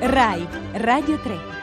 RAI Radio 3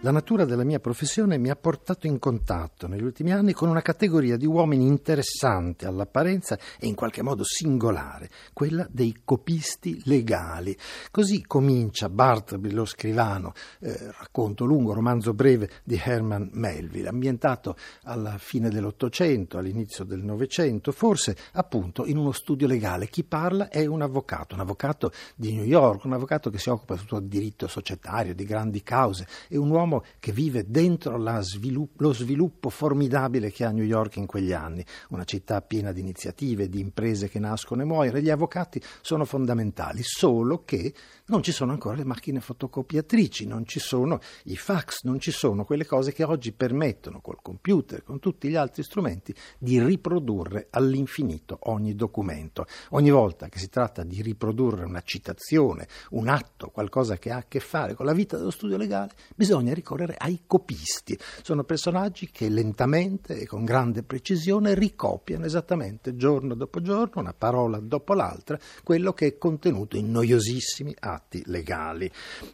La natura della mia professione mi ha portato in contatto negli ultimi anni con una categoria di uomini interessante all'apparenza e in qualche modo singolare, quella dei copisti legali. Così comincia Bartleby, lo scrivano, eh, racconto lungo, romanzo breve di Herman Melville, ambientato alla fine dell'Ottocento, all'inizio del Novecento, forse appunto in uno studio legale. Chi parla è un avvocato, un avvocato di New York, un avvocato che si occupa soprattutto di diritto societario, di grandi cause, è un uomo che vive dentro svilupp- lo sviluppo formidabile che ha New York in quegli anni, una città piena di iniziative, di imprese che nascono e muoiono, gli avvocati sono fondamentali, solo che non ci sono ancora le macchine fotocopiatrici, non ci sono i fax, non ci sono quelle cose che oggi permettono col computer, con tutti gli altri strumenti, di riprodurre all'infinito ogni documento. Ogni volta che si tratta di riprodurre una citazione, un atto, qualcosa che ha a che fare con la vita dello studio legale, bisogna ricorrere ai copisti. Sono personaggi che lentamente e con grande precisione ricopiano esattamente giorno dopo giorno, una parola dopo l'altra, quello che è contenuto in noiosissimi atti legali.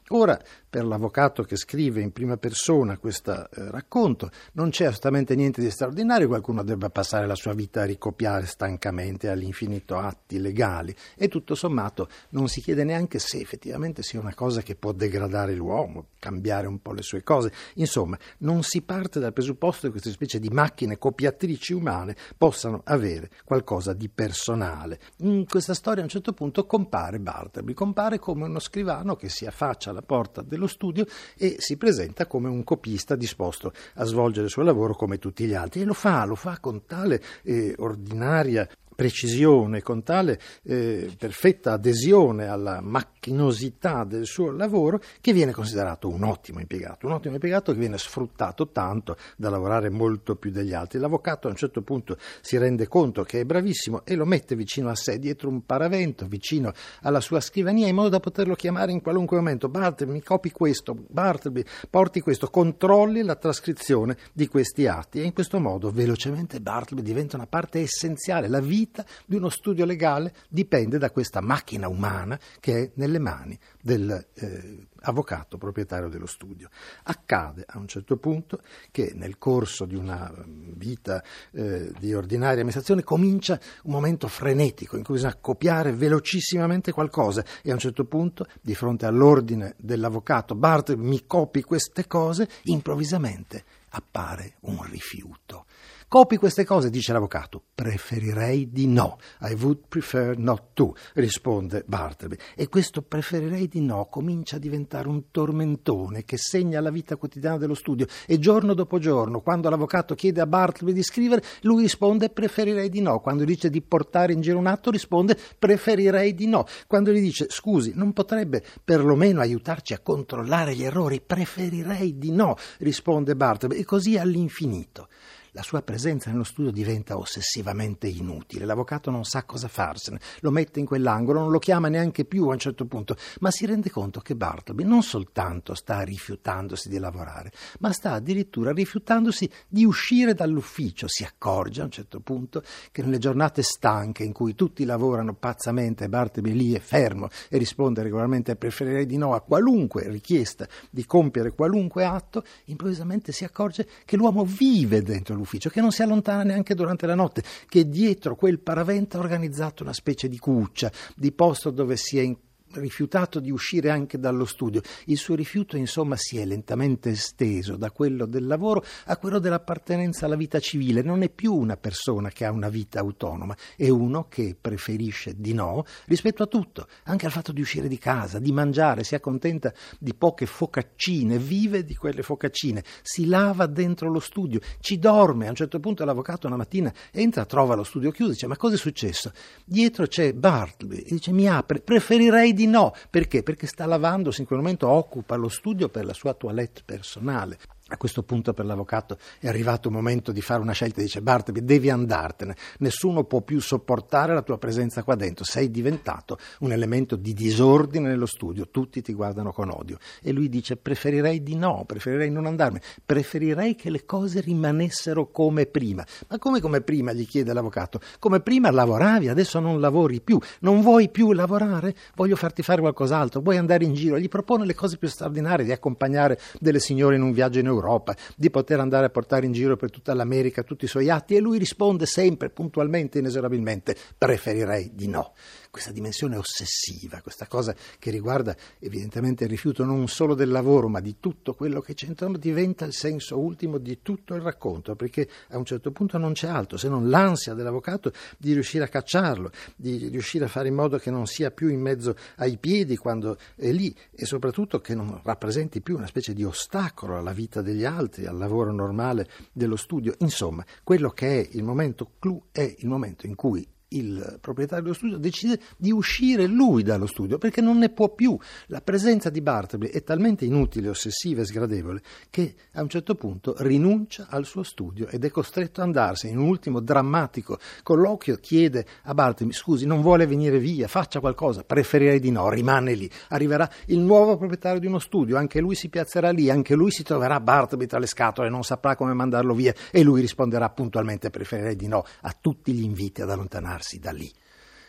Ora, per l'avvocato che scrive in prima persona questo eh, racconto, non c'è assolutamente niente di straordinario, qualcuno debba passare la sua vita a ricopiare stancamente all'infinito atti legali e tutto sommato non si chiede neanche se effettivamente sia una cosa che può degradare l'uomo, cambiare un po' le sue cose. Insomma, non si parte dal presupposto che queste specie di macchine copiatrici umane possano avere qualcosa di personale. In questa storia a un certo punto compare Bartleby, compare come uno scrivano che si affaccia alla porta dello studio e si presenta come un copista disposto a svolgere il suo lavoro come tutti gli altri e lo fa, lo fa con tale eh, ordinaria precisione, con tale eh, perfetta adesione alla macchinosità del suo lavoro che viene considerato un ottimo impiegato, un ottimo impiegato che viene sfruttato tanto da lavorare molto più degli altri. L'avvocato a un certo punto si rende conto che è bravissimo e lo mette vicino a sé, dietro un paravento, vicino alla sua scrivania, in modo da poterlo chiamare in qualunque momento. Bartleby, mi copi questo, Bartleby, porti questo, controlli la trascrizione di questi atti e in questo modo velocemente Bartleby diventa una parte essenziale, la vita vita di uno studio legale dipende da questa macchina umana che è nelle mani dell'avvocato eh, proprietario dello studio. Accade a un certo punto che nel corso di una mm, vita eh, di ordinaria amministrazione comincia un momento frenetico in cui bisogna copiare velocissimamente qualcosa e a un certo punto, di fronte all'ordine dell'avvocato, Bart mi copi queste cose, improvvisamente appare un rifiuto. Copi queste cose, dice l'avvocato. Preferirei di no. I would prefer not to, risponde Bartleby. E questo preferirei di no comincia a diventare un tormentone che segna la vita quotidiana dello studio. E giorno dopo giorno, quando l'avvocato chiede a Bartleby di scrivere, lui risponde preferirei di no. Quando dice di portare in giro un atto, risponde preferirei di no. Quando gli dice scusi, non potrebbe perlomeno aiutarci a controllare gli errori, preferirei di no, risponde Bartleby. E così all'infinito la sua presenza nello studio diventa ossessivamente inutile. L'avvocato non sa cosa farsene, lo mette in quell'angolo, non lo chiama neanche più a un certo punto, ma si rende conto che Bartleby non soltanto sta rifiutandosi di lavorare, ma sta addirittura rifiutandosi di uscire dall'ufficio. Si accorge a un certo punto che nelle giornate stanche in cui tutti lavorano pazzamente, Bartleby lì è fermo e risponde regolarmente preferirei di no a qualunque richiesta di compiere qualunque atto, improvvisamente si accorge che l'uomo vive dentro l'ufficio, che non si allontana neanche durante la notte, che dietro quel paravento ha organizzato una specie di cuccia, di posto dove si è in rifiutato di uscire anche dallo studio. Il suo rifiuto, insomma, si è lentamente esteso da quello del lavoro a quello dell'appartenenza alla vita civile. Non è più una persona che ha una vita autonoma, è uno che preferisce di no rispetto a tutto, anche al fatto di uscire di casa, di mangiare, si accontenta di poche focaccine, vive di quelle focaccine, si lava dentro lo studio, ci dorme. A un certo punto l'avvocato una mattina entra, trova lo studio chiuso, dice: Ma cosa è successo? Dietro c'è Bartleby e dice: Mi apre, preferirei di di no. Perché? Perché sta lavandosi, in quel momento occupa lo studio per la sua toilette personale. A questo punto per l'avvocato è arrivato il momento di fare una scelta, dice Bartleby devi andartene, nessuno può più sopportare la tua presenza qua dentro, sei diventato un elemento di disordine nello studio, tutti ti guardano con odio. E lui dice preferirei di no, preferirei non andarmene, preferirei che le cose rimanessero come prima. Ma come come prima, gli chiede l'avvocato, come prima lavoravi, adesso non lavori più, non vuoi più lavorare? Voglio farti fare qualcos'altro, vuoi andare in giro? Gli propone le cose più straordinarie, di accompagnare delle signore in un viaggio in Europa Europa, di poter andare a portare in giro per tutta l'America tutti i suoi atti e lui risponde sempre, puntualmente, inesorabilmente, preferirei di no. Questa dimensione ossessiva, questa cosa che riguarda evidentemente il rifiuto non solo del lavoro, ma di tutto quello che c'è intorno, diventa il senso ultimo di tutto il racconto, perché a un certo punto non c'è altro se non l'ansia dell'avvocato di riuscire a cacciarlo, di riuscire a fare in modo che non sia più in mezzo ai piedi quando è lì e soprattutto che non rappresenti più una specie di ostacolo alla vita degli altri, al lavoro normale dello studio. Insomma, quello che è il momento clou è il momento in cui il proprietario dello studio decide di uscire lui dallo studio perché non ne può più. La presenza di Bartleby è talmente inutile, ossessiva e sgradevole che a un certo punto rinuncia al suo studio ed è costretto ad andarsene. In un ultimo drammatico colloquio chiede a Bartleby: Scusi, non vuole venire via, faccia qualcosa. Preferirei di no, rimane lì. Arriverà il nuovo proprietario di uno studio, anche lui si piazzerà lì, anche lui si troverà Bartleby tra le scatole, non saprà come mandarlo via e lui risponderà puntualmente: Preferirei di no a tutti gli inviti ad allontanarsi allontanarsi da lì.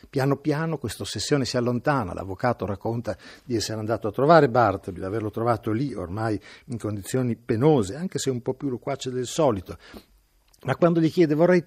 Piano piano questa ossessione si allontana, l'avvocato racconta di essere andato a trovare Bartleby, di averlo trovato lì ormai in condizioni penose, anche se un po' più loquace del solito, ma quando gli chiede vorrei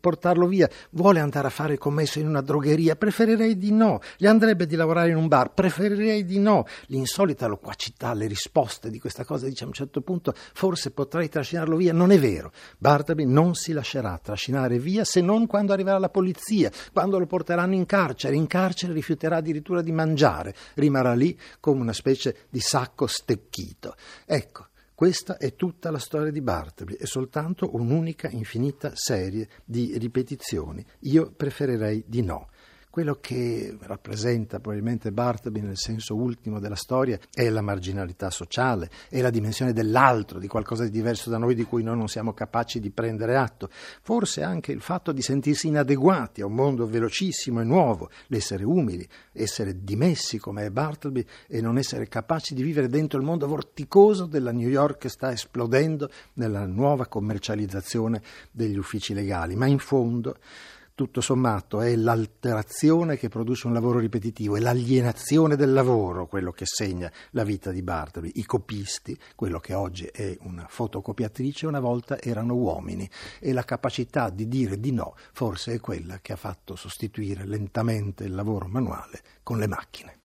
portarlo via, vuole andare a fare commesso in una drogheria, preferirei di no, gli andrebbe di lavorare in un bar, preferirei di no. L'insolita loquacità, le risposte di questa cosa dice a un certo punto forse potrei trascinarlo via, non è vero. Bartleby non si lascerà trascinare via se non quando arriverà la polizia, quando lo porteranno in carcere, in carcere rifiuterà addirittura di mangiare, rimarrà lì come una specie di sacco stecchito. Ecco, questa è tutta la storia di Bartleby, è soltanto un'unica infinita serie di ripetizioni. Io preferirei di no. Quello che rappresenta probabilmente Bartleby nel senso ultimo della storia è la marginalità sociale, è la dimensione dell'altro, di qualcosa di diverso da noi di cui noi non siamo capaci di prendere atto, forse anche il fatto di sentirsi inadeguati a un mondo velocissimo e nuovo, l'essere umili, essere dimessi come è Bartleby e non essere capaci di vivere dentro il mondo vorticoso della New York che sta esplodendo nella nuova commercializzazione degli uffici legali, ma in fondo tutto sommato è l'alterazione che produce un lavoro ripetitivo, è l'alienazione del lavoro quello che segna la vita di Bartleby. I copisti, quello che oggi è una fotocopiatrice, una volta erano uomini e la capacità di dire di no forse è quella che ha fatto sostituire lentamente il lavoro manuale con le macchine.